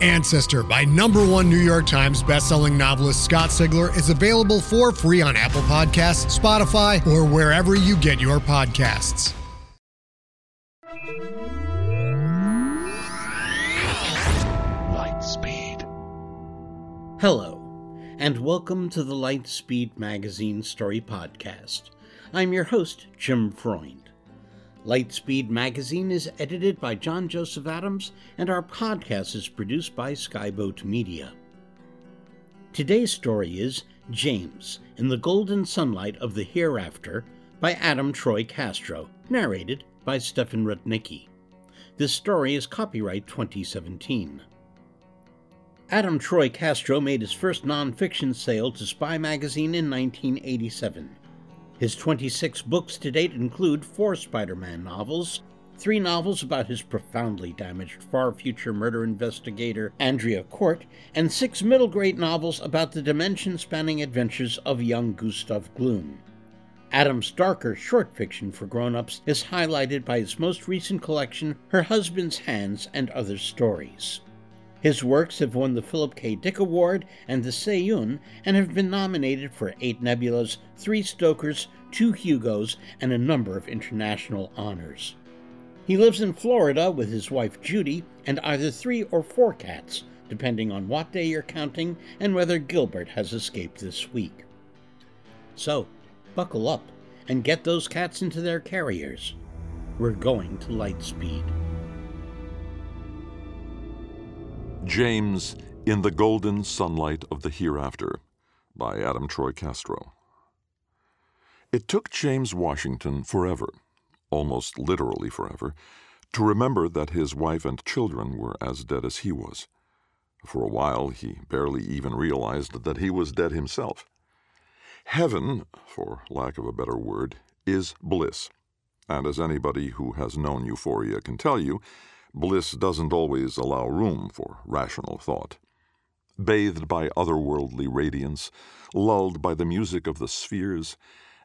Ancestor by number one New York Times bestselling novelist Scott Sigler is available for free on Apple Podcasts, Spotify, or wherever you get your podcasts. Lightspeed. Hello, and welcome to the Lightspeed Magazine Story Podcast. I'm your host, Jim Freund. Lightspeed Magazine is edited by John Joseph Adams, and our podcast is produced by Skyboat Media. Today's story is James in the Golden Sunlight of the Hereafter by Adam Troy Castro, narrated by Stefan Rudnicki. This story is copyright 2017. Adam Troy Castro made his first nonfiction sale to Spy magazine in 1987. His 26 books to date include four Spider Man novels, three novels about his profoundly damaged far future murder investigator Andrea Cort, and six middle grade novels about the dimension spanning adventures of young Gustav Gloom. Adam's darker short fiction for grown ups is highlighted by his most recent collection, Her Husband's Hands and Other Stories. His works have won the Philip K. Dick Award and the Seiun and have been nominated for eight Nebulas, three Stokers, two Hugos, and a number of international honors. He lives in Florida with his wife Judy and either three or four cats, depending on what day you're counting and whether Gilbert has escaped this week. So, buckle up and get those cats into their carriers. We're going to Lightspeed. James in the Golden Sunlight of the Hereafter by Adam Troy Castro. It took James Washington forever, almost literally forever, to remember that his wife and children were as dead as he was. For a while, he barely even realized that he was dead himself. Heaven, for lack of a better word, is bliss. And as anybody who has known euphoria can tell you, bliss doesn't always allow room for rational thought. Bathed by otherworldly radiance, lulled by the music of the spheres,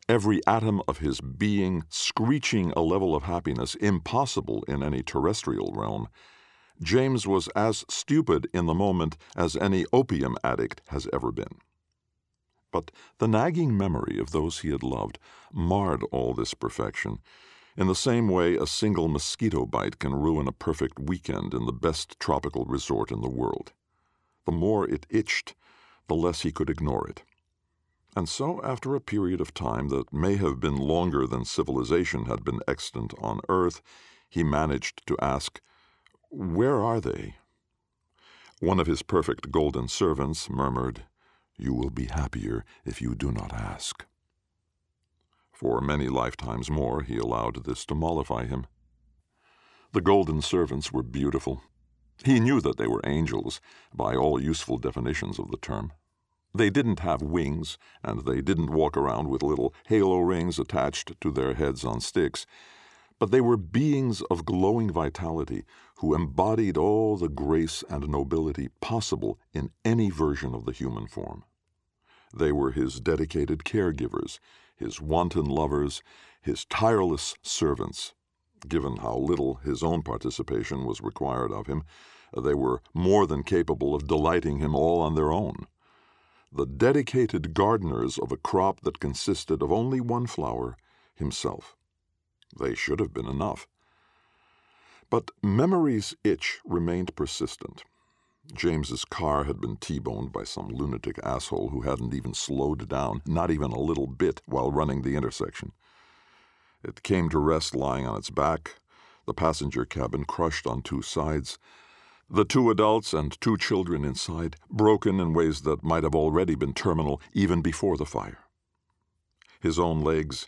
every atom of his being screeching a level of happiness impossible in any terrestrial realm, James was as stupid in the moment as any opium addict has ever been. But the nagging memory of those he had loved marred all this perfection in the same way a single mosquito bite can ruin a perfect weekend in the best tropical resort in the world. The more it itched, the less he could ignore it. And so, after a period of time that may have been longer than civilization had been extant on earth, he managed to ask, Where are they? One of his perfect golden servants murmured, You will be happier if you do not ask. For many lifetimes more, he allowed this to mollify him. The golden servants were beautiful. He knew that they were angels, by all useful definitions of the term. They didn't have wings, and they didn't walk around with little halo rings attached to their heads on sticks, but they were beings of glowing vitality who embodied all the grace and nobility possible in any version of the human form. They were his dedicated caregivers, his wanton lovers, his tireless servants. Given how little his own participation was required of him, they were more than capable of delighting him all on their own. The dedicated gardeners of a crop that consisted of only one flower, himself. They should have been enough. But memory's itch remained persistent. James's car had been T-boned by some lunatic asshole who hadn't even slowed down, not even a little bit, while running the intersection. It came to rest lying on its back, the passenger cabin crushed on two sides, the two adults and two children inside broken in ways that might have already been terminal even before the fire. His own legs,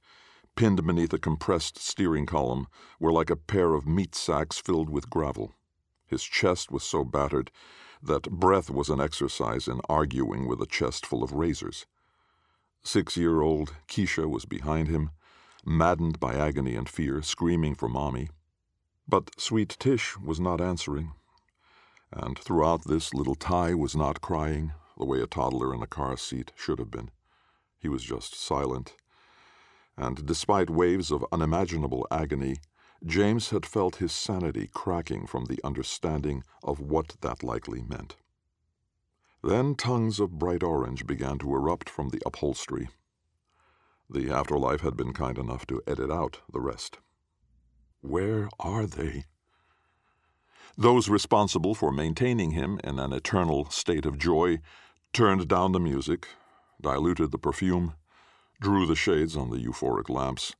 pinned beneath a compressed steering column, were like a pair of meat sacks filled with gravel. His chest was so battered that breath was an exercise in arguing with a chest full of razors. Six year old Keisha was behind him, maddened by agony and fear, screaming for Mommy. But sweet Tish was not answering. And throughout this, little Ty was not crying the way a toddler in a car seat should have been. He was just silent. And despite waves of unimaginable agony, James had felt his sanity cracking from the understanding of what that likely meant. Then tongues of bright orange began to erupt from the upholstery. The afterlife had been kind enough to edit out the rest. Where are they? Those responsible for maintaining him in an eternal state of joy turned down the music, diluted the perfume, drew the shades on the euphoric lamps,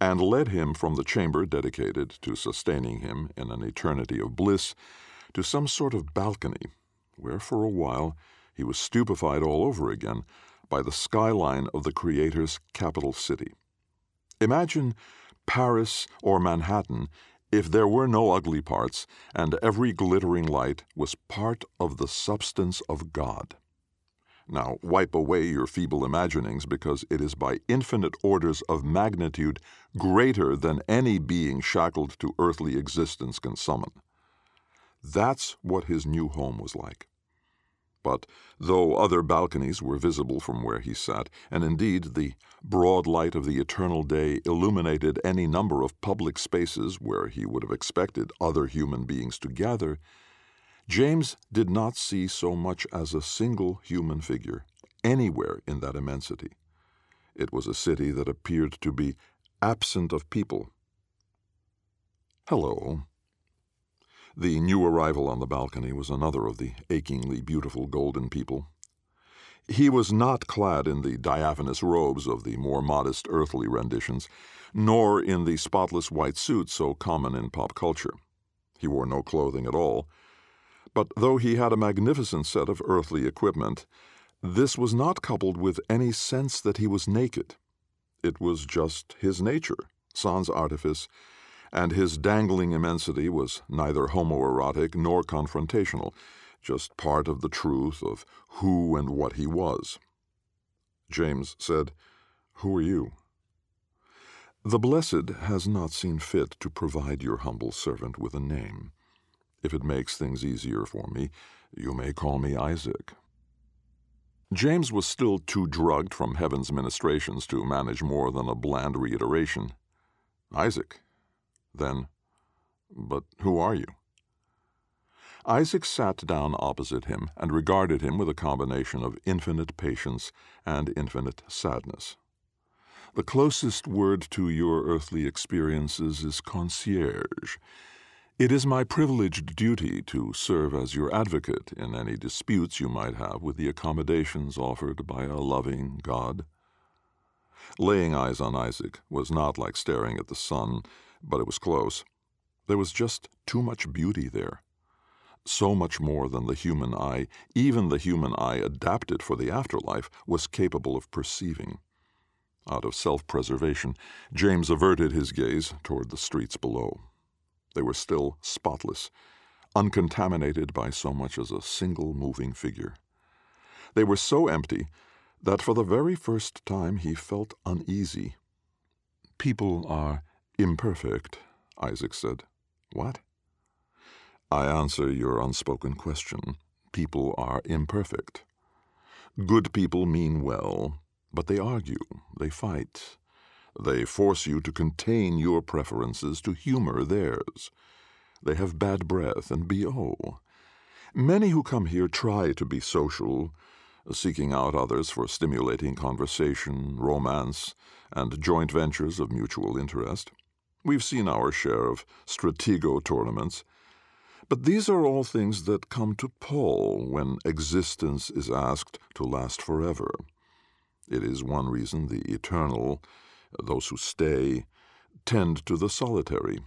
and led him from the chamber dedicated to sustaining him in an eternity of bliss to some sort of balcony, where for a while he was stupefied all over again by the skyline of the Creator's capital city. Imagine Paris or Manhattan if there were no ugly parts, and every glittering light was part of the substance of God. Now, wipe away your feeble imaginings, because it is by infinite orders of magnitude greater than any being shackled to earthly existence can summon. That's what his new home was like. But though other balconies were visible from where he sat, and indeed the broad light of the eternal day illuminated any number of public spaces where he would have expected other human beings to gather, James did not see so much as a single human figure anywhere in that immensity. It was a city that appeared to be absent of people. Hello, the new arrival on the balcony was another of the achingly beautiful golden people. He was not clad in the diaphanous robes of the more modest earthly renditions, nor in the spotless white suit so common in pop culture. He wore no clothing at all. But though he had a magnificent set of earthly equipment, this was not coupled with any sense that he was naked. It was just his nature, sans artifice, and his dangling immensity was neither homoerotic nor confrontational, just part of the truth of who and what he was. James said, Who are you? The Blessed has not seen fit to provide your humble servant with a name. If it makes things easier for me, you may call me Isaac. James was still too drugged from heaven's ministrations to manage more than a bland reiteration. Isaac, then, but who are you? Isaac sat down opposite him and regarded him with a combination of infinite patience and infinite sadness. The closest word to your earthly experiences is concierge. It is my privileged duty to serve as your advocate in any disputes you might have with the accommodations offered by a loving God. Laying eyes on Isaac was not like staring at the sun but it was close. There was just too much beauty there. So much more than the human eye, even the human eye adapted for the afterlife, was capable of perceiving. Out of self preservation, James averted his gaze toward the streets below. They were still spotless, uncontaminated by so much as a single moving figure. They were so empty that for the very first time he felt uneasy. People are Imperfect, Isaac said. What? I answer your unspoken question. People are imperfect. Good people mean well, but they argue, they fight. They force you to contain your preferences to humor theirs. They have bad breath and BO. Many who come here try to be social, seeking out others for stimulating conversation, romance, and joint ventures of mutual interest. We've seen our share of stratego tournaments. But these are all things that come to pall when existence is asked to last forever. It is one reason the eternal, those who stay, tend to the solitary.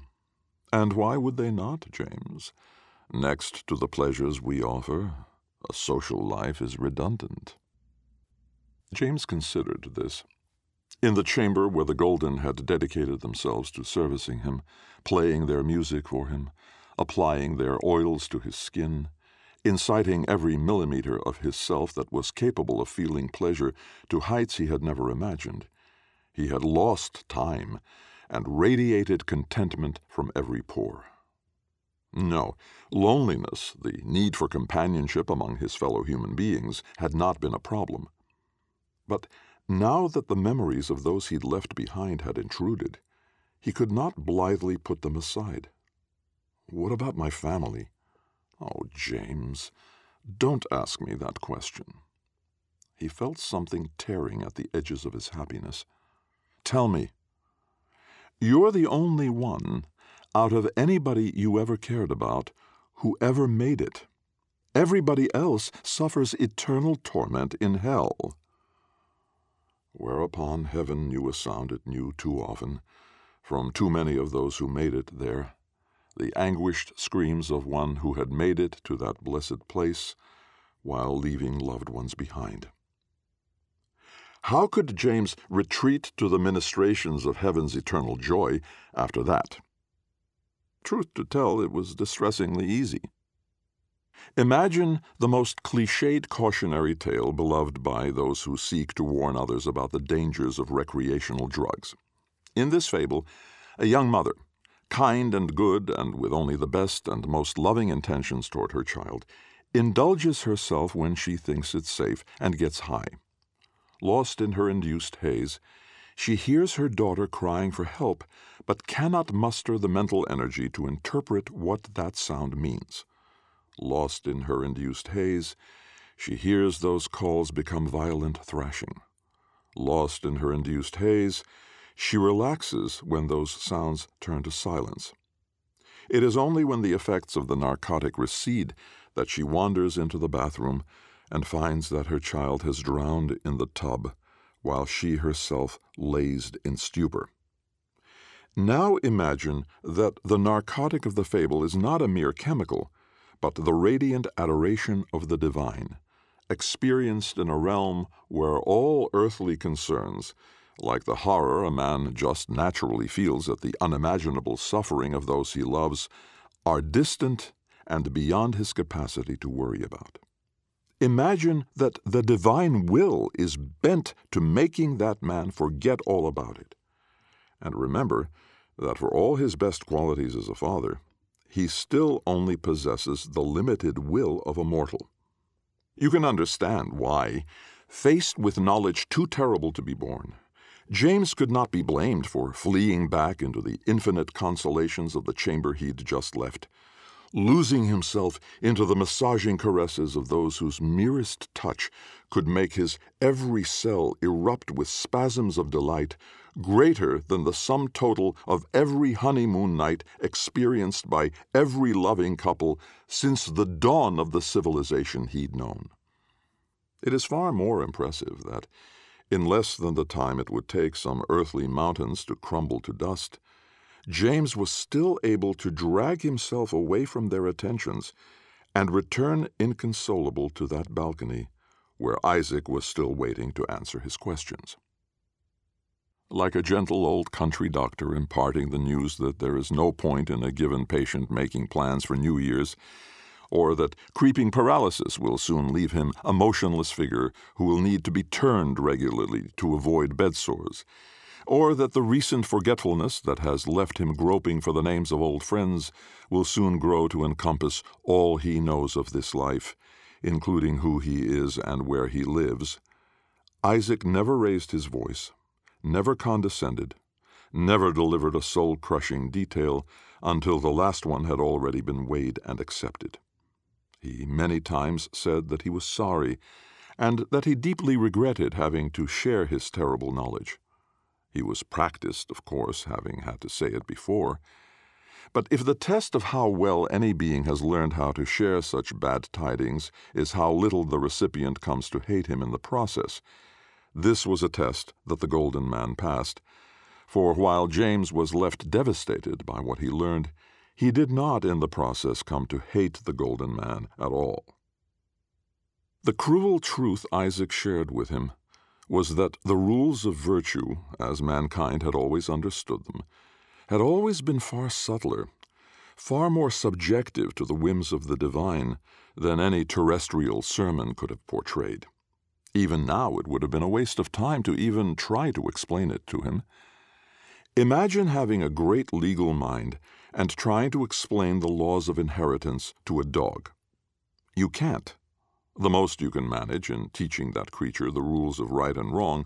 And why would they not, James? Next to the pleasures we offer, a social life is redundant. James considered this. In the chamber where the Golden had dedicated themselves to servicing him, playing their music for him, applying their oils to his skin, inciting every millimeter of his self that was capable of feeling pleasure to heights he had never imagined. He had lost time and radiated contentment from every pore. No, loneliness, the need for companionship among his fellow human beings, had not been a problem. But now that the memories of those he'd left behind had intruded, he could not blithely put them aside. What about my family? Oh, James, don't ask me that question. He felt something tearing at the edges of his happiness. Tell me. You're the only one, out of anybody you ever cared about, who ever made it. Everybody else suffers eternal torment in hell. Whereupon heaven knew a sound it knew too often, from too many of those who made it there, the anguished screams of one who had made it to that blessed place while leaving loved ones behind. How could James retreat to the ministrations of heaven's eternal joy after that? Truth to tell, it was distressingly easy. Imagine the most cliched cautionary tale beloved by those who seek to warn others about the dangers of recreational drugs. In this fable, a young mother, kind and good and with only the best and most loving intentions toward her child, indulges herself when she thinks it safe and gets high. Lost in her induced haze, she hears her daughter crying for help, but cannot muster the mental energy to interpret what that sound means. Lost in her induced haze, she hears those calls become violent thrashing. Lost in her induced haze, she relaxes when those sounds turn to silence. It is only when the effects of the narcotic recede that she wanders into the bathroom and finds that her child has drowned in the tub while she herself lazed in stupor. Now imagine that the narcotic of the fable is not a mere chemical, but the radiant adoration of the divine, experienced in a realm where all earthly concerns, like the horror a man just naturally feels at the unimaginable suffering of those he loves, are distant and beyond his capacity to worry about. Imagine that the divine will is bent to making that man forget all about it. And remember that for all his best qualities as a father, he still only possesses the limited will of a mortal. You can understand why, faced with knowledge too terrible to be borne, James could not be blamed for fleeing back into the infinite consolations of the chamber he'd just left losing himself into the massaging caresses of those whose merest touch could make his every cell erupt with spasms of delight greater than the sum total of every honeymoon night experienced by every loving couple since the dawn of the civilization he'd known. It is far more impressive that, in less than the time it would take some earthly mountains to crumble to dust, James was still able to drag himself away from their attentions and return inconsolable to that balcony where Isaac was still waiting to answer his questions. Like a gentle old country doctor imparting the news that there is no point in a given patient making plans for New Year's, or that creeping paralysis will soon leave him a motionless figure who will need to be turned regularly to avoid bed sores or that the recent forgetfulness that has left him groping for the names of old friends will soon grow to encompass all he knows of this life, including who he is and where he lives, Isaac never raised his voice, never condescended, never delivered a soul crushing detail until the last one had already been weighed and accepted. He many times said that he was sorry, and that he deeply regretted having to share his terrible knowledge. He was practiced, of course, having had to say it before. But if the test of how well any being has learned how to share such bad tidings is how little the recipient comes to hate him in the process, this was a test that the Golden Man passed. For while James was left devastated by what he learned, he did not in the process come to hate the Golden Man at all. The cruel truth Isaac shared with him was that the rules of virtue, as mankind had always understood them, had always been far subtler, far more subjective to the whims of the divine than any terrestrial sermon could have portrayed. Even now, it would have been a waste of time to even try to explain it to him. Imagine having a great legal mind and trying to explain the laws of inheritance to a dog. You can't. The most you can manage in teaching that creature the rules of right and wrong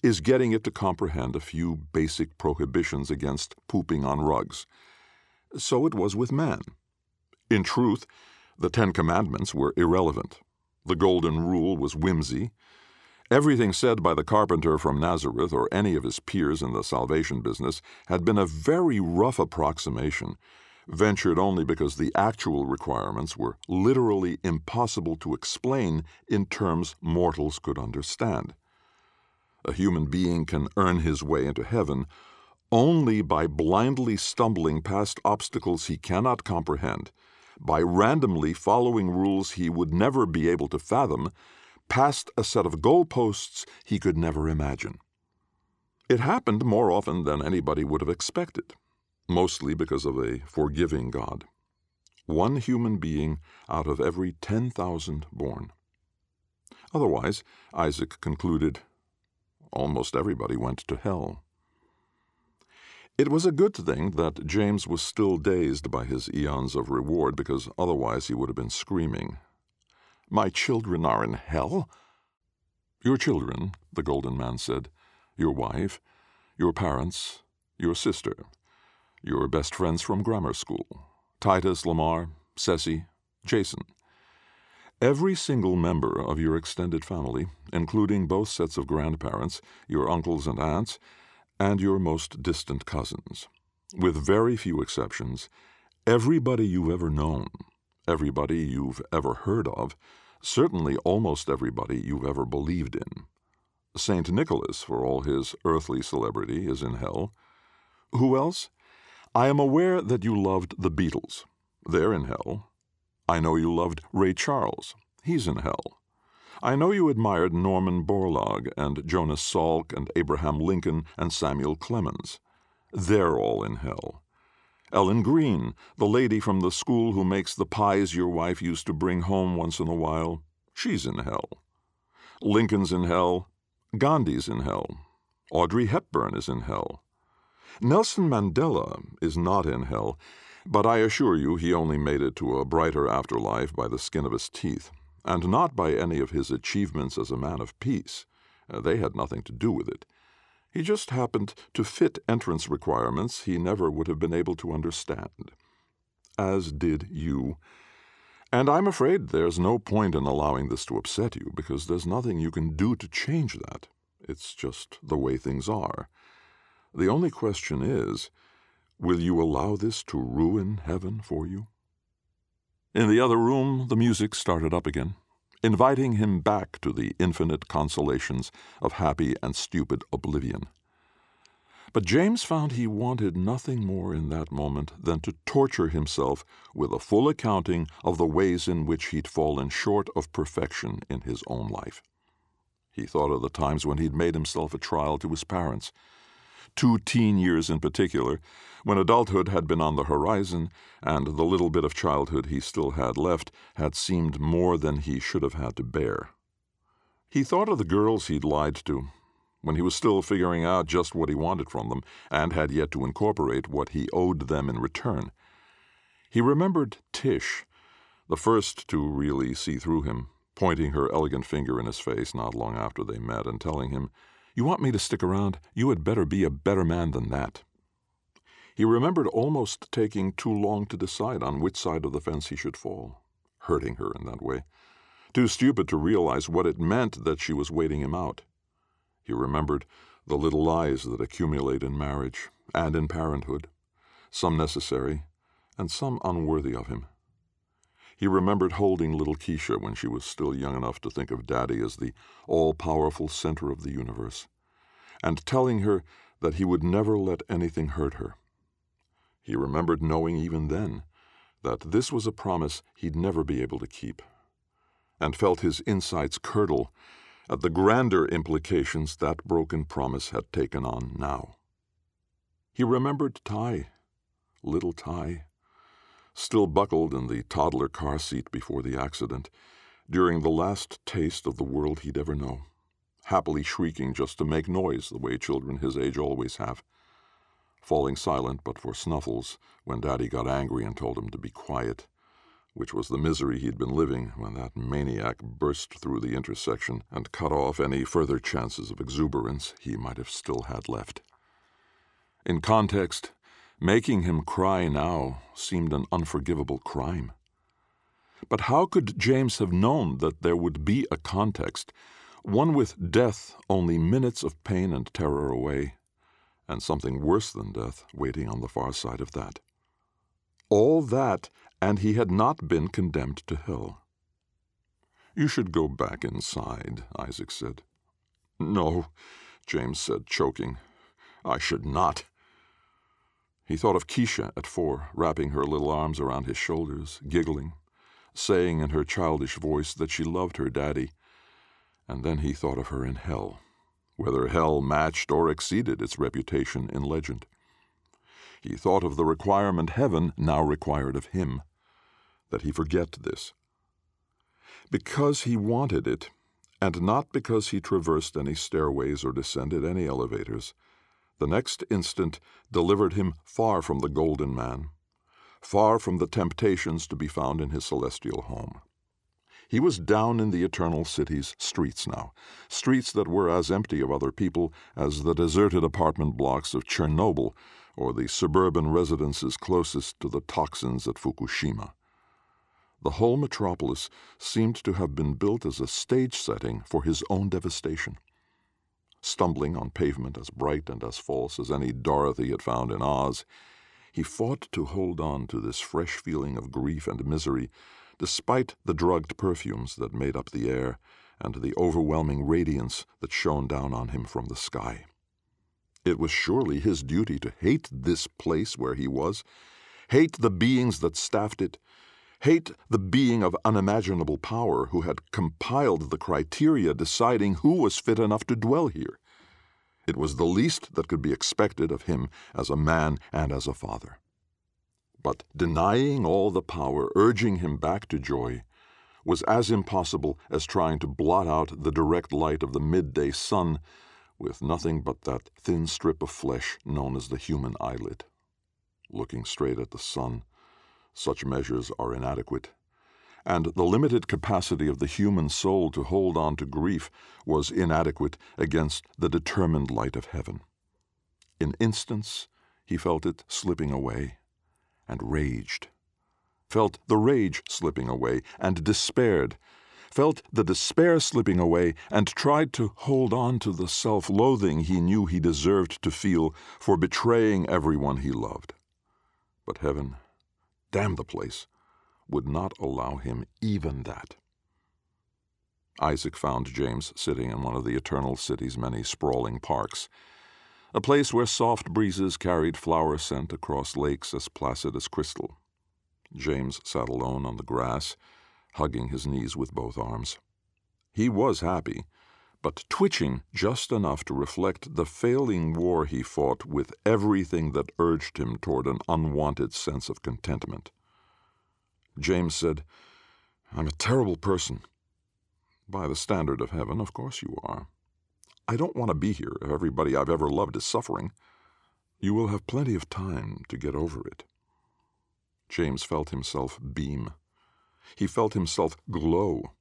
is getting it to comprehend a few basic prohibitions against pooping on rugs. So it was with man. In truth, the Ten Commandments were irrelevant. The Golden Rule was whimsy. Everything said by the carpenter from Nazareth or any of his peers in the salvation business had been a very rough approximation, ventured only because the actual requirements were literally impossible to explain in terms mortals could understand. A human being can earn his way into heaven only by blindly stumbling past obstacles he cannot comprehend by randomly following rules he would never be able to fathom, past a set of goalposts he could never imagine. It happened more often than anybody would have expected, mostly because of a forgiving God. One human being out of every 10,000 born. Otherwise, Isaac concluded, almost everybody went to hell. It was a good thing that James was still dazed by his eons of reward, because otherwise he would have been screaming. My children are in hell? Your children, the golden man said, your wife, your parents, your sister, your best friends from grammar school, Titus, Lamar, Ceci, Jason. Every single member of your extended family, including both sets of grandparents, your uncles and aunts, and your most distant cousins. With very few exceptions, everybody you've ever known, everybody you've ever heard of, certainly almost everybody you've ever believed in. St. Nicholas, for all his earthly celebrity, is in hell. Who else? I am aware that you loved the Beatles. They're in hell. I know you loved Ray Charles. He's in hell. I know you admired Norman Borlaug and Jonas Salk and Abraham Lincoln and Samuel Clemens. They're all in hell. Ellen Green, the lady from the school who makes the pies your wife used to bring home once in a while, she's in hell. Lincoln's in hell. Gandhi's in hell. Audrey Hepburn is in hell. Nelson Mandela is not in hell, but I assure you he only made it to a brighter afterlife by the skin of his teeth and not by any of his achievements as a man of peace. Uh, they had nothing to do with it. He just happened to fit entrance requirements he never would have been able to understand. As did you. And I'm afraid there's no point in allowing this to upset you, because there's nothing you can do to change that. It's just the way things are. The only question is will you allow this to ruin heaven for you? In the other room, the music started up again, inviting him back to the infinite consolations of happy and stupid oblivion. But James found he wanted nothing more in that moment than to torture himself with a full accounting of the ways in which he'd fallen short of perfection in his own life. He thought of the times when he'd made himself a trial to his parents, two teen years in particular, when adulthood had been on the horizon and the little bit of childhood he still had left had seemed more than he should have had to bear. He thought of the girls he'd lied to, when he was still figuring out just what he wanted from them and had yet to incorporate what he owed them in return. He remembered Tish, the first to really see through him, pointing her elegant finger in his face not long after they met and telling him you want me to stick around? You had better be a better man than that. He remembered almost taking too long to decide on which side of the fence he should fall, hurting her in that way. Too stupid to realize what it meant that she was waiting him out. He remembered the little lies that accumulate in marriage and in parenthood, some necessary and some unworthy of him. He remembered holding little Keisha when she was still young enough to think of Daddy as the all powerful center of the universe, and telling her that he would never let anything hurt her. He remembered knowing even then that this was a promise he'd never be able to keep, and felt his insides curdle at the grander implications that broken promise had taken on now. He remembered Ty, little Ty still buckled in the toddler car seat before the accident, during the last taste of the world he'd ever know, happily shrieking just to make noise the way children his age always have, falling silent but for snuffles when Daddy got angry and told him to be quiet, which was the misery he'd been living when that maniac burst through the intersection and cut off any further chances of exuberance he might have still had left. In context, making him cry now seemed an unforgivable crime. But how could James have known that there would be a context, one with death only minutes of pain and terror away, and something worse than death waiting on the far side of that? All that, and he had not been condemned to hell. You should go back inside, Isaac said. No, James said, choking. I should not. He thought of Keisha at four, wrapping her little arms around his shoulders, giggling saying in her childish voice that she loved her daddy, and then he thought of her in hell, whether hell matched or exceeded its reputation in legend. He thought of the requirement heaven now required of him, that he forget this. Because he wanted it, and not because he traversed any stairways or descended any elevators, the next instant delivered him far from the golden man far from the temptations to be found in his celestial home. He was down in the eternal city's streets now, streets that were as empty of other people as the deserted apartment blocks of Chernobyl or the suburban residences closest to the toxins at Fukushima. The whole metropolis seemed to have been built as a stage setting for his own devastation. Stumbling on pavement as bright and as false as any Dorothy had found in Oz, he fought to hold on to this fresh feeling of grief and misery, despite the drugged perfumes that made up the air and the overwhelming radiance that shone down on him from the sky. It was surely his duty to hate this place where he was, hate the beings that staffed it, hate the being of unimaginable power who had compiled the criteria deciding who was fit enough to dwell here. It was the least that could be expected of him as a man and as a father. But denying all the power urging him back to joy was as impossible as trying to blot out the direct light of the midday sun with nothing but that thin strip of flesh known as the human eyelid. Looking straight at the sun, such measures are inadequate and the limited capacity of the human soul to hold on to grief was inadequate against the determined light of heaven. In instants, he felt it slipping away, and raged. Felt the rage slipping away, and despaired. Felt the despair slipping away, and tried to hold on to the self loathing he knew he deserved to feel for betraying everyone he loved. But heaven, damn the place, would not allow him even that. Isaac found James sitting in one of the Eternal City's many sprawling parks, a place where soft breezes carried flower scent across lakes as placid as crystal. James sat alone on the grass, hugging his knees with both arms. He was happy, but twitching just enough to reflect the failing war he fought with everything that urged him toward an unwanted sense of contentment. James said, I'm a terrible person. By the standard of heaven, of course you are. I don't want to be here if everybody I've ever loved is suffering. You will have plenty of time to get over it. James felt himself beam. He felt himself glow.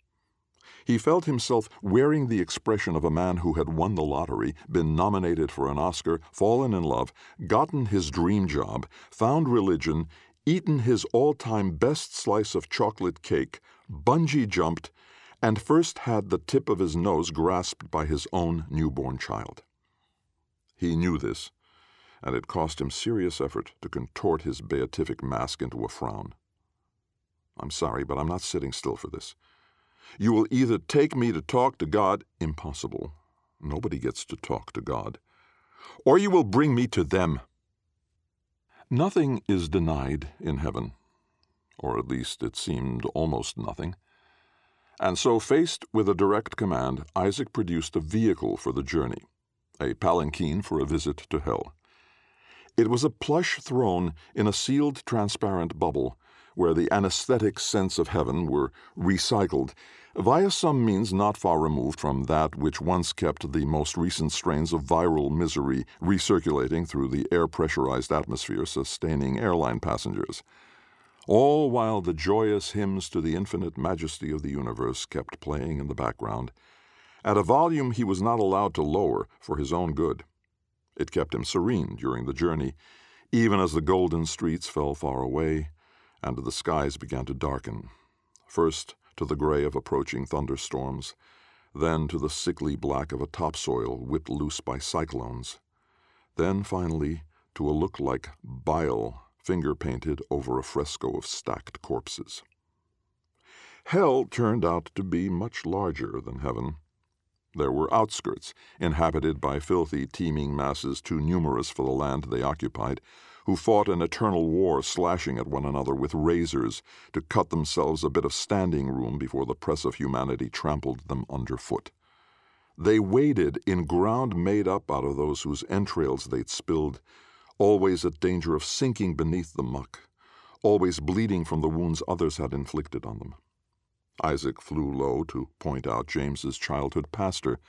He felt himself wearing the expression of a man who had won the lottery, been nominated for an Oscar, fallen in love, gotten his dream job, found religion, eaten his all time best slice of chocolate cake, bungee jumped, and first had the tip of his nose grasped by his own newborn child. He knew this, and it cost him serious effort to contort his beatific mask into a frown. I'm sorry, but I'm not sitting still for this. You will either take me to talk to God, impossible. Nobody gets to talk to God. Or you will bring me to them, Nothing is denied in heaven, or at least it seemed almost nothing. And so, faced with a direct command, Isaac produced a vehicle for the journey, a palanquin for a visit to hell. It was a plush throne in a sealed transparent bubble, where the anesthetic scents of heaven were recycled via some means not far removed from that which once kept the most recent strains of viral misery recirculating through the air pressurized atmosphere sustaining airline passengers. All while the joyous hymns to the infinite majesty of the universe kept playing in the background, at a volume he was not allowed to lower for his own good. It kept him serene during the journey, even as the golden streets fell far away and the skies began to darken. First, to the gray of approaching thunderstorms, then to the sickly black of a topsoil whipped loose by cyclones, then finally to a look like bile finger painted over a fresco of stacked corpses. Hell turned out to be much larger than heaven. There were outskirts, inhabited by filthy, teeming masses too numerous for the land they occupied, who fought an eternal war, slashing at one another with razors to cut themselves a bit of standing room before the press of humanity trampled them underfoot. They waded in ground made up out of those whose entrails they'd spilled, always at danger of sinking beneath the muck, always bleeding from the wounds others had inflicted on them. Isaac flew low to point out James's childhood pastor,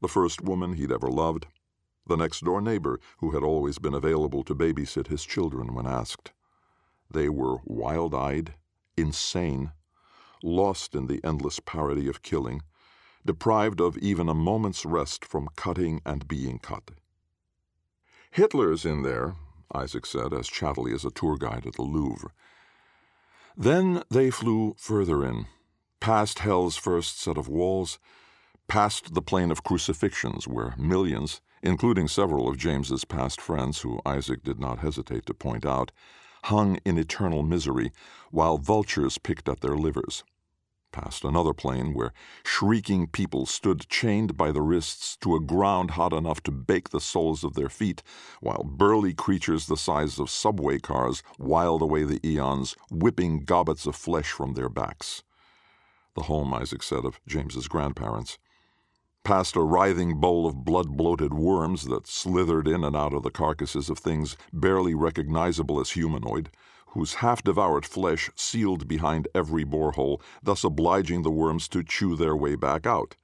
the first woman he'd ever loved, the next door neighbor who had always been available to babysit his children when asked. They were wild eyed, insane, lost in the endless parody of killing, deprived of even a moment's rest from cutting and being cut. Hitler's in there, Isaac said, as chattily as a tour guide at the Louvre. Then they flew further in, past hell's first set of walls, past the plain of crucifixions where millions, including several of James's past friends who Isaac did not hesitate to point out, hung in eternal misery while vultures picked at their livers. Past another plane where shrieking people stood chained by the wrists to a ground hot enough to bake the soles of their feet, while burly creatures the size of subway cars wiled away the eons, whipping gobbets of flesh from their backs. The home, Isaac said, of James's grandparents past a writhing bowl of blood bloated worms that slithered in and out of the carcasses of things barely recognizable as humanoid, whose half devoured flesh sealed behind every borehole, thus obliging the worms to chew their way back out.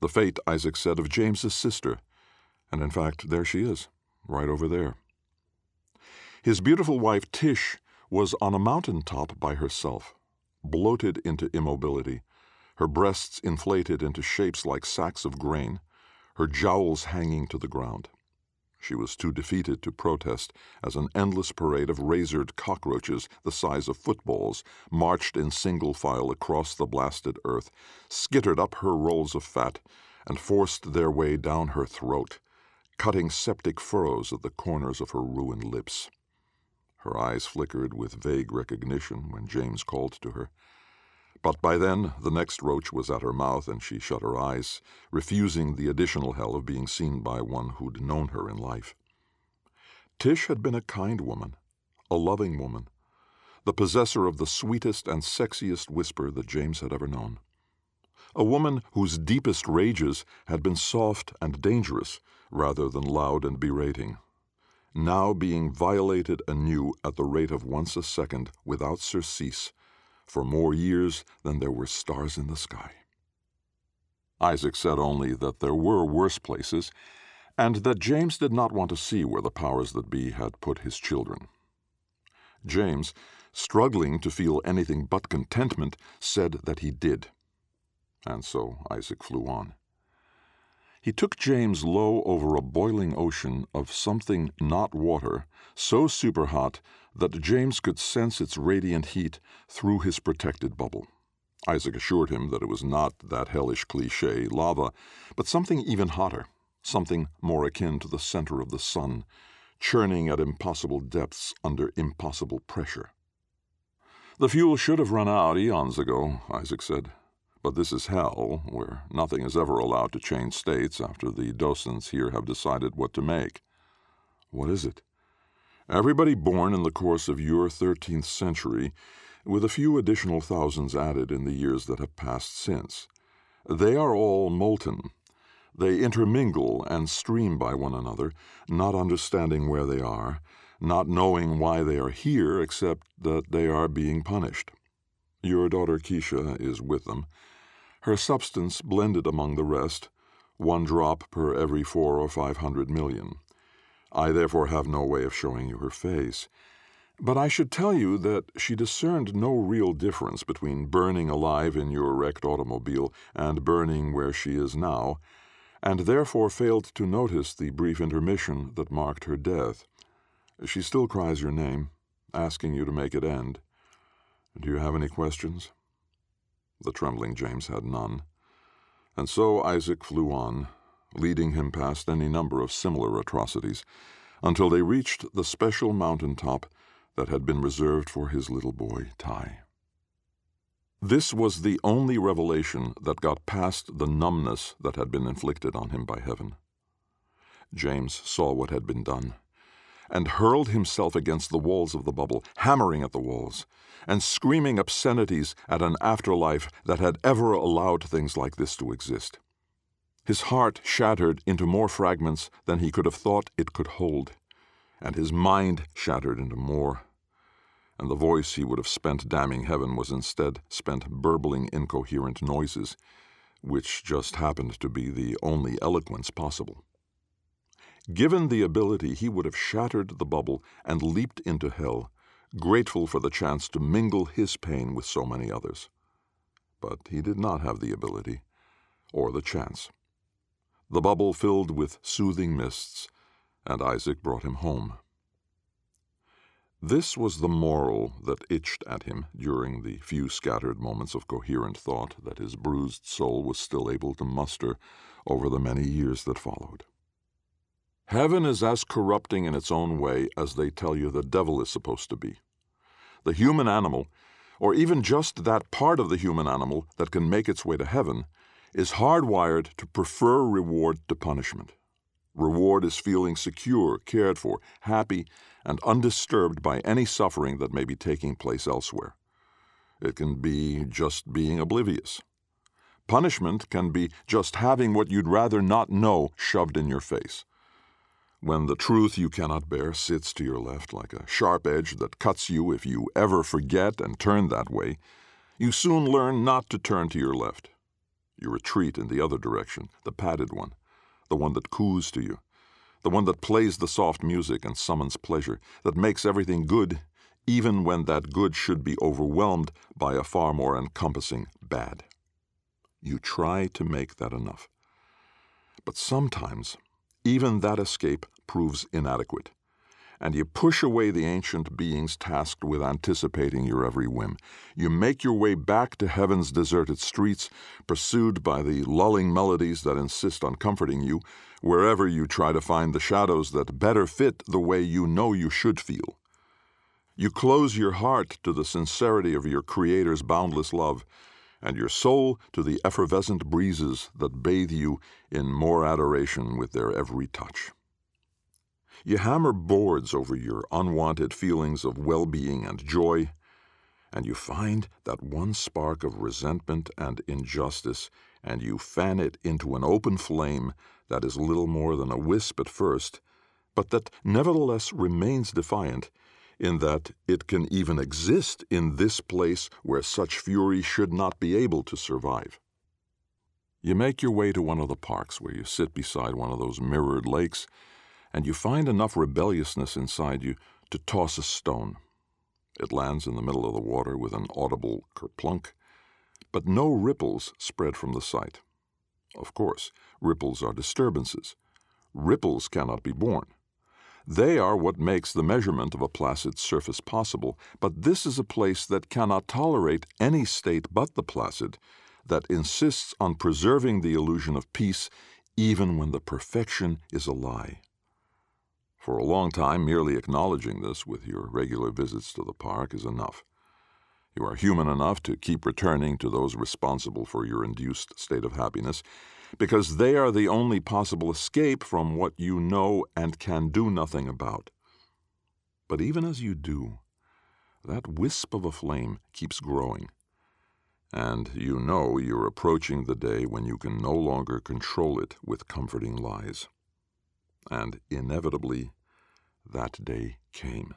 The fate, Isaac said, of James's sister. And in fact, there she is, right over there. His beautiful wife, Tish, was on a mountain top by herself, bloated into immobility her breasts inflated into shapes like sacks of grain, her jowls hanging to the ground. She was too defeated to protest as an endless parade of razored cockroaches the size of footballs marched in single file across the blasted earth, skittered up her rolls of fat, and forced their way down her throat, cutting septic furrows at the corners of her ruined lips. Her eyes flickered with vague recognition when James called to her. But by then the next roach was at her mouth, and she shut her eyes, refusing the additional hell of being seen by one who'd known her in life. Tish had been a kind woman, a loving woman, the possessor of the sweetest and sexiest whisper that James had ever known. A woman whose deepest rages had been soft and dangerous rather than loud and berating. Now being violated anew at the rate of once a second without surcease for more years than there were stars in the sky. Isaac said only that there were worse places, and that James did not want to see where the powers that be had put his children. James, struggling to feel anything but contentment, said that he did. And so Isaac flew on. He took James low over a boiling ocean of something not water, so superhot that James could sense its radiant heat through his protected bubble. Isaac assured him that it was not that hellish cliche, lava, but something even hotter, something more akin to the center of the sun, churning at impossible depths under impossible pressure. The fuel should have run out eons ago, Isaac said. But this is hell, where nothing is ever allowed to change states after the docents here have decided what to make. What is it? Everybody born in the course of your 13th century, with a few additional thousands added in the years that have passed since. They are all molten. They intermingle and stream by one another, not understanding where they are, not knowing why they are here except that they are being punished. Your daughter Keisha is with them, her substance blended among the rest, one drop per every four or five hundred million. I therefore have no way of showing you her face. But I should tell you that she discerned no real difference between burning alive in your wrecked automobile and burning where she is now, and therefore failed to notice the brief intermission that marked her death. She still cries your name, asking you to make it end. Do you have any questions? The trembling James had none. And so Isaac flew on, leading him past any number of similar atrocities, until they reached the special mountain top that had been reserved for his little boy, Ty. This was the only revelation that got past the numbness that had been inflicted on him by heaven. James saw what had been done, and hurled himself against the walls of the bubble, hammering at the walls, and screaming obscenities at an afterlife that had ever allowed things like this to exist. His heart shattered into more fragments than he could have thought it could hold, and his mind shattered into more. And the voice he would have spent damning heaven was instead spent burbling incoherent noises, which just happened to be the only eloquence possible. Given the ability, he would have shattered the bubble and leaped into hell, grateful for the chance to mingle his pain with so many others. But he did not have the ability or the chance. The bubble filled with soothing mists, and Isaac brought him home. This was the moral that itched at him during the few scattered moments of coherent thought that his bruised soul was still able to muster over the many years that followed. Heaven is as corrupting in its own way as they tell you the devil is supposed to be. The human animal, or even just that part of the human animal that can make its way to heaven, is hardwired to prefer reward to punishment. Reward is feeling secure, cared for, happy, and undisturbed by any suffering that may be taking place elsewhere. It can be just being oblivious. Punishment can be just having what you'd rather not know shoved in your face when the truth you cannot bear sits to your left like a sharp edge that cuts you if you ever forget and turn that way, you soon learn not to turn to your left. You retreat in the other direction, the padded one, the one that coos to you, the one that plays the soft music and summons pleasure, that makes everything good, even when that good should be overwhelmed by a far more encompassing bad. You try to make that enough. But sometimes even that escape proves inadequate, and you push away the ancient beings tasked with anticipating your every whim. You make your way back to heaven's deserted streets, pursued by the lulling melodies that insist on comforting you, wherever you try to find the shadows that better fit the way you know you should feel. You close your heart to the sincerity of your Creator's boundless love and your soul to the effervescent breezes that bathe you in more adoration with their every touch. You hammer boards over your unwanted feelings of well being and joy, and you find that one spark of resentment and injustice, and you fan it into an open flame that is little more than a wisp at first, but that nevertheless remains defiant in that it can even exist in this place where such fury should not be able to survive. You make your way to one of the parks where you sit beside one of those mirrored lakes, and you find enough rebelliousness inside you to toss a stone. It lands in the middle of the water with an audible kerplunk, but no ripples spread from the site. Of course, ripples are disturbances. Ripples cannot be born. They are what makes the measurement of a placid surface possible, but this is a place that cannot tolerate any state but the placid, that insists on preserving the illusion of peace even when the perfection is a lie. For a long time, merely acknowledging this with your regular visits to the park is enough. You are human enough to keep returning to those responsible for your induced state of happiness, because they are the only possible escape from what you know and can do nothing about. But even as you do, that wisp of a flame keeps growing, and you know you're approaching the day when you can no longer control it with comforting lies. And inevitably, that day came.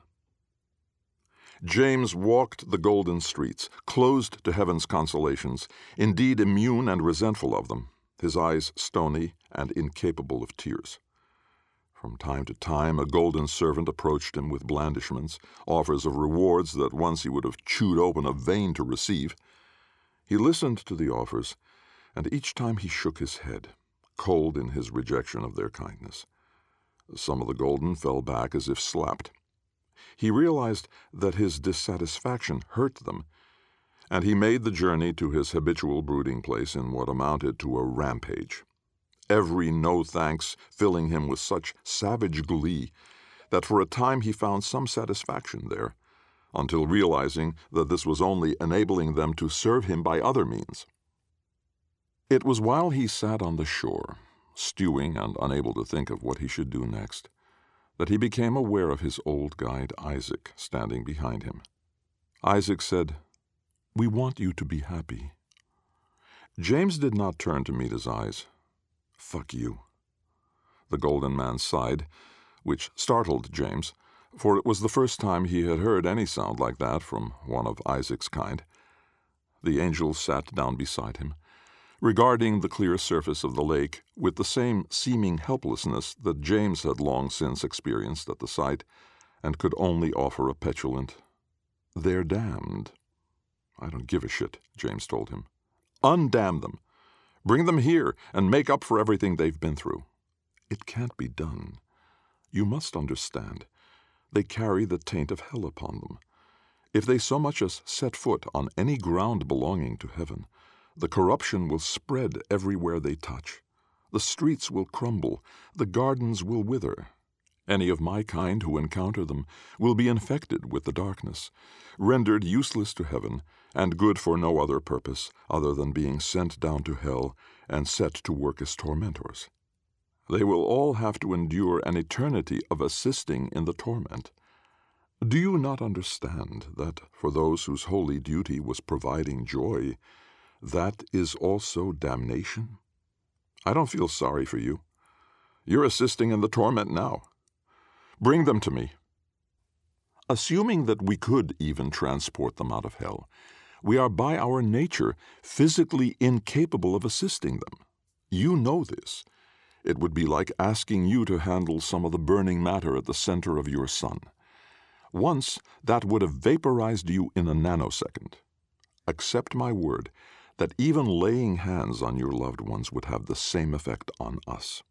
James walked the golden streets, closed to heaven's consolations, indeed immune and resentful of them, his eyes stony and incapable of tears. From time to time, a golden servant approached him with blandishments, offers of rewards that once he would have chewed open a vein to receive. He listened to the offers, and each time he shook his head, cold in his rejection of their kindness. Some of the golden fell back as if slapped. He realized that his dissatisfaction hurt them, and he made the journey to his habitual brooding place in what amounted to a rampage. Every no thanks filling him with such savage glee that for a time he found some satisfaction there, until realizing that this was only enabling them to serve him by other means. It was while he sat on the shore, stewing and unable to think of what he should do next, that he became aware of his old guide Isaac standing behind him. Isaac said, We want you to be happy. James did not turn to meet his eyes. Fuck you. The golden man sighed, which startled James, for it was the first time he had heard any sound like that from one of Isaac's kind. The angel sat down beside him regarding the clear surface of the lake with the same seeming helplessness that James had long since experienced at the sight, and could only offer a petulant, They're damned. I don't give a shit, James told him. Undamn them. Bring them here and make up for everything they've been through. It can't be done. You must understand. They carry the taint of hell upon them. If they so much as set foot on any ground belonging to heaven, the corruption will spread everywhere they touch. The streets will crumble, the gardens will wither. Any of my kind who encounter them will be infected with the darkness, rendered useless to heaven, and good for no other purpose other than being sent down to hell and set to work as tormentors. They will all have to endure an eternity of assisting in the torment. Do you not understand that for those whose holy duty was providing joy, that is also damnation? I don't feel sorry for you. You're assisting in the torment now. Bring them to me. Assuming that we could even transport them out of hell, we are by our nature physically incapable of assisting them. You know this. It would be like asking you to handle some of the burning matter at the center of your sun. Once, that would have vaporized you in a nanosecond. Accept my word that even laying hands on your loved ones would have the same effect on us.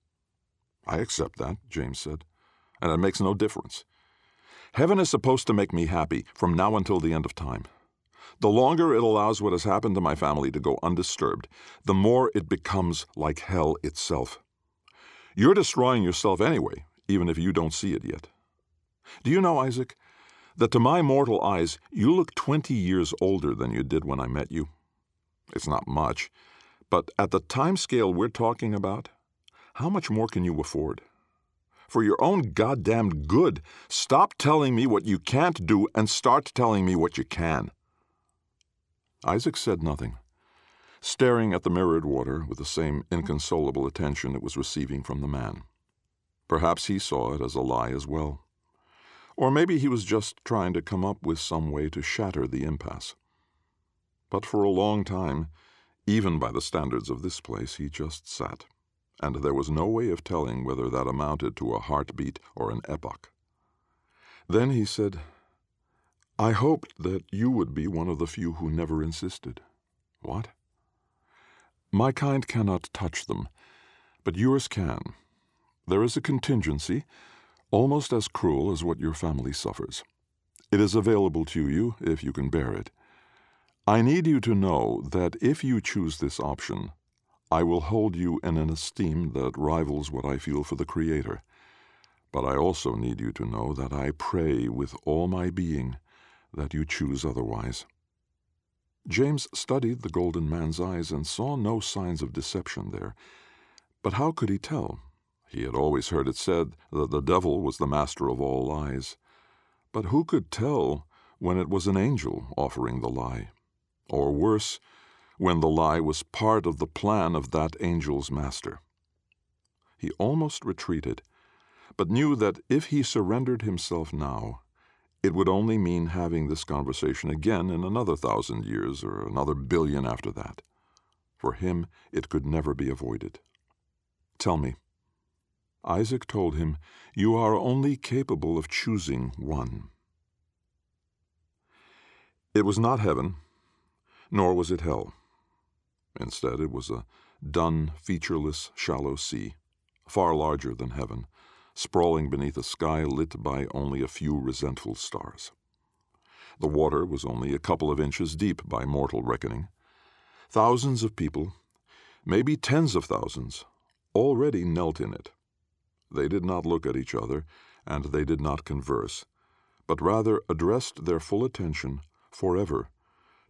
I accept that, James said, and it makes no difference. Heaven is supposed to make me happy from now until the end of time. The longer it allows what has happened to my family to go undisturbed, the more it becomes like hell itself. You're destroying yourself anyway, even if you don't see it yet. Do you know, Isaac, that to my mortal eyes you look twenty years older than you did when I met you? It's not much, but at the time scale we're talking about, how much more can you afford? For your own goddamn good, stop telling me what you can't do and start telling me what you can. Isaac said nothing, staring at the mirrored water with the same inconsolable attention it was receiving from the man. Perhaps he saw it as a lie as well. Or maybe he was just trying to come up with some way to shatter the impasse. But for a long time, even by the standards of this place, he just sat, and there was no way of telling whether that amounted to a heartbeat or an epoch. Then he said, I hoped that you would be one of the few who never insisted. What? My kind cannot touch them, but yours can. There is a contingency, almost as cruel as what your family suffers. It is available to you if you can bear it. I need you to know that if you choose this option, I will hold you in an esteem that rivals what I feel for the Creator. But I also need you to know that I pray with all my being that you choose otherwise. James studied the golden man's eyes and saw no signs of deception there. But how could he tell? He had always heard it said that the devil was the master of all lies. But who could tell when it was an angel offering the lie? Or worse, when the lie was part of the plan of that angel's master. He almost retreated, but knew that if he surrendered himself now, it would only mean having this conversation again in another thousand years or another billion after that. For him, it could never be avoided. Tell me. Isaac told him, You are only capable of choosing one. It was not heaven, nor was it hell. Instead, it was a dun, featureless, shallow sea, far larger than heaven, sprawling beneath a sky lit by only a few resentful stars. The water was only a couple of inches deep by mortal reckoning. Thousands of people, maybe tens of thousands, already knelt in it. They did not look at each other, and they did not converse, but rather addressed their full attention forever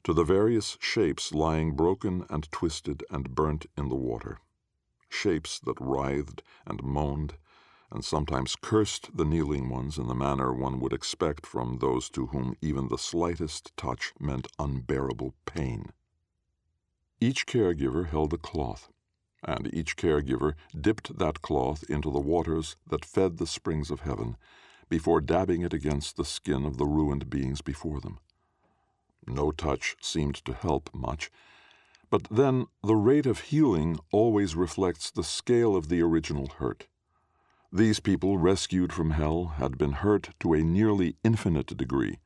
to the various shapes lying broken and twisted and burnt in the water, shapes that writhed and moaned and sometimes cursed the kneeling ones in the manner one would expect from those to whom even the slightest touch meant unbearable pain. Each caregiver held a cloth, and each caregiver dipped that cloth into the waters that fed the springs of heaven before dabbing it against the skin of the ruined beings before them. No touch seemed to help much, but then the rate of healing always reflects the scale of the original hurt. These people rescued from hell had been hurt to a nearly infinite degree,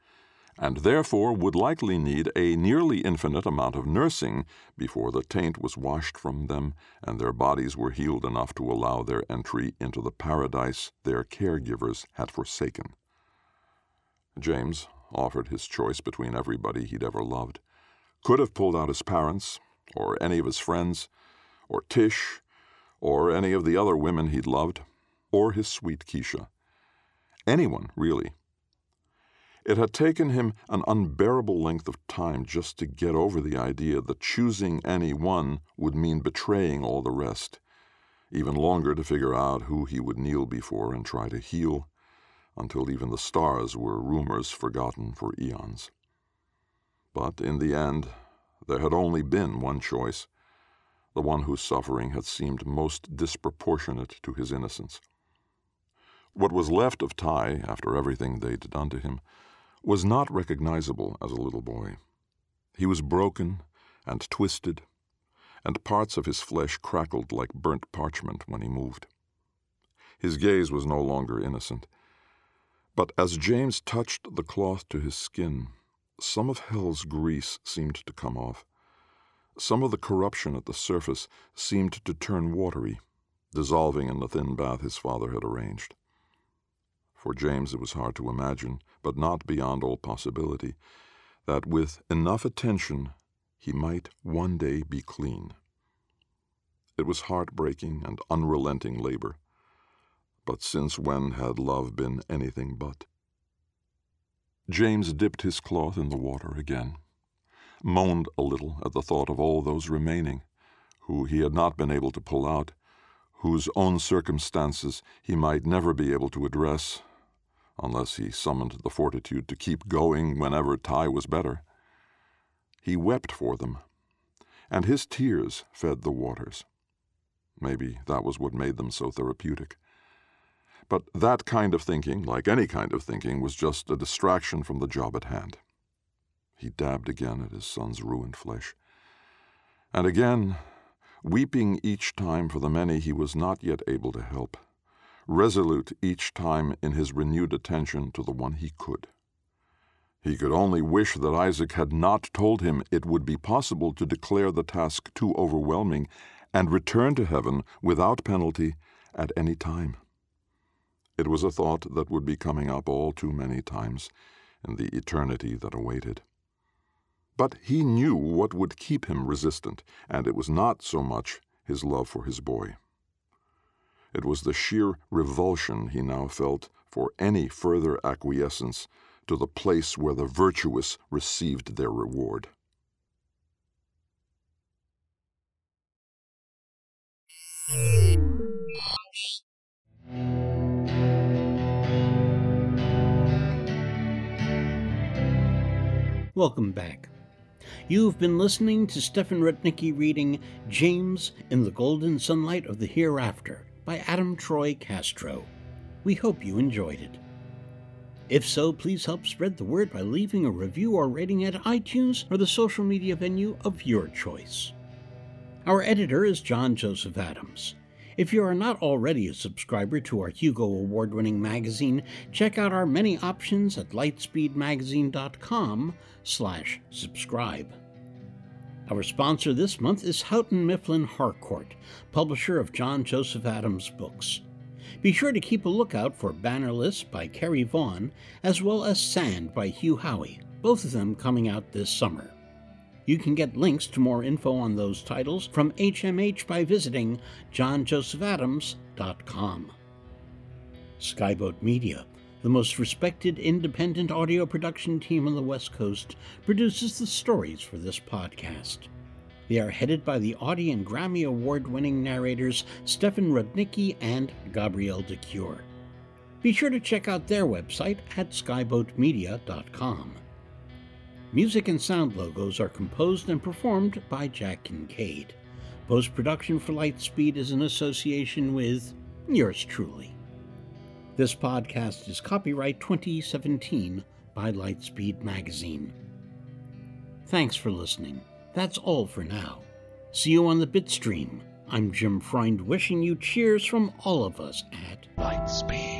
and therefore would likely need a nearly infinite amount of nursing before the taint was washed from them and their bodies were healed enough to allow their entry into the paradise their caregivers had forsaken. James offered his choice between everybody he'd ever loved. Could have pulled out his parents, or any of his friends, or Tish, or any of the other women he'd loved or his sweet Keisha. Anyone, really. It had taken him an unbearable length of time just to get over the idea that choosing any one would mean betraying all the rest, even longer to figure out who he would kneel before and try to heal, until even the stars were rumors forgotten for eons. But in the end, there had only been one choice, the one whose suffering had seemed most disproportionate to his innocence. What was left of Ty, after everything they'd done to him, was not recognizable as a little boy. He was broken and twisted, and parts of his flesh crackled like burnt parchment when he moved. His gaze was no longer innocent. But as James touched the cloth to his skin, some of hell's grease seemed to come off. Some of the corruption at the surface seemed to turn watery, dissolving in the thin bath his father had arranged. For James it was hard to imagine, but not beyond all possibility, that with enough attention he might one day be clean. It was heartbreaking and unrelenting labor. But since when had love been anything but? James dipped his cloth in the water again, moaned a little at the thought of all those remaining, who he had not been able to pull out, whose own circumstances he might never be able to address, unless he summoned the fortitude to keep going whenever Ty was better. He wept for them, and his tears fed the waters. Maybe that was what made them so therapeutic. But that kind of thinking, like any kind of thinking, was just a distraction from the job at hand. He dabbed again at his son's ruined flesh. And again, weeping each time for the many he was not yet able to help resolute each time in his renewed attention to the one he could. He could only wish that Isaac had not told him it would be possible to declare the task too overwhelming and return to heaven without penalty at any time. It was a thought that would be coming up all too many times in the eternity that awaited. But he knew what would keep him resistant, and it was not so much his love for his boy. It was the sheer revulsion he now felt for any further acquiescence to the place where the virtuous received their reward. Welcome back. You've been listening to Stefan Rudnicki reading James in the Golden Sunlight of the Hereafter by Adam Troy Castro. We hope you enjoyed it. If so, please help spread the word by leaving a review or rating at iTunes or the social media venue of your choice. Our editor is John Joseph Adams. If you are not already a subscriber to our Hugo Award winning magazine, check out our many options at lightspeedmagazine.com slash subscribe. Our sponsor this month is Houghton Mifflin Harcourt, publisher of John Joseph Adams books. Be sure to keep a lookout for Bannerless by Carrie Vaughn, as well as Sand by Hugh Howey, both of them coming out this summer. You can get links to more info on those titles from HMH by visiting johnjosephadams.com. Skyboat Media, the most respected independent audio production team on the West Coast, produces the stories for this podcast. They are headed by the Audie and Grammy Award winning narrators Stefan Rudnicki and Gabrielle de Cuir. Be sure to check out their website at skyboatmedia.com. Music and sound logos are composed and performed by Jack Kincaid. Post production for Lightspeed is in association with yours truly. This podcast is copyright 2017 by Lightspeed Magazine. Thanks for listening. That's all for now. See you on the Bitstream. I'm Jim Freund wishing you cheers from all of us at Lightspeed.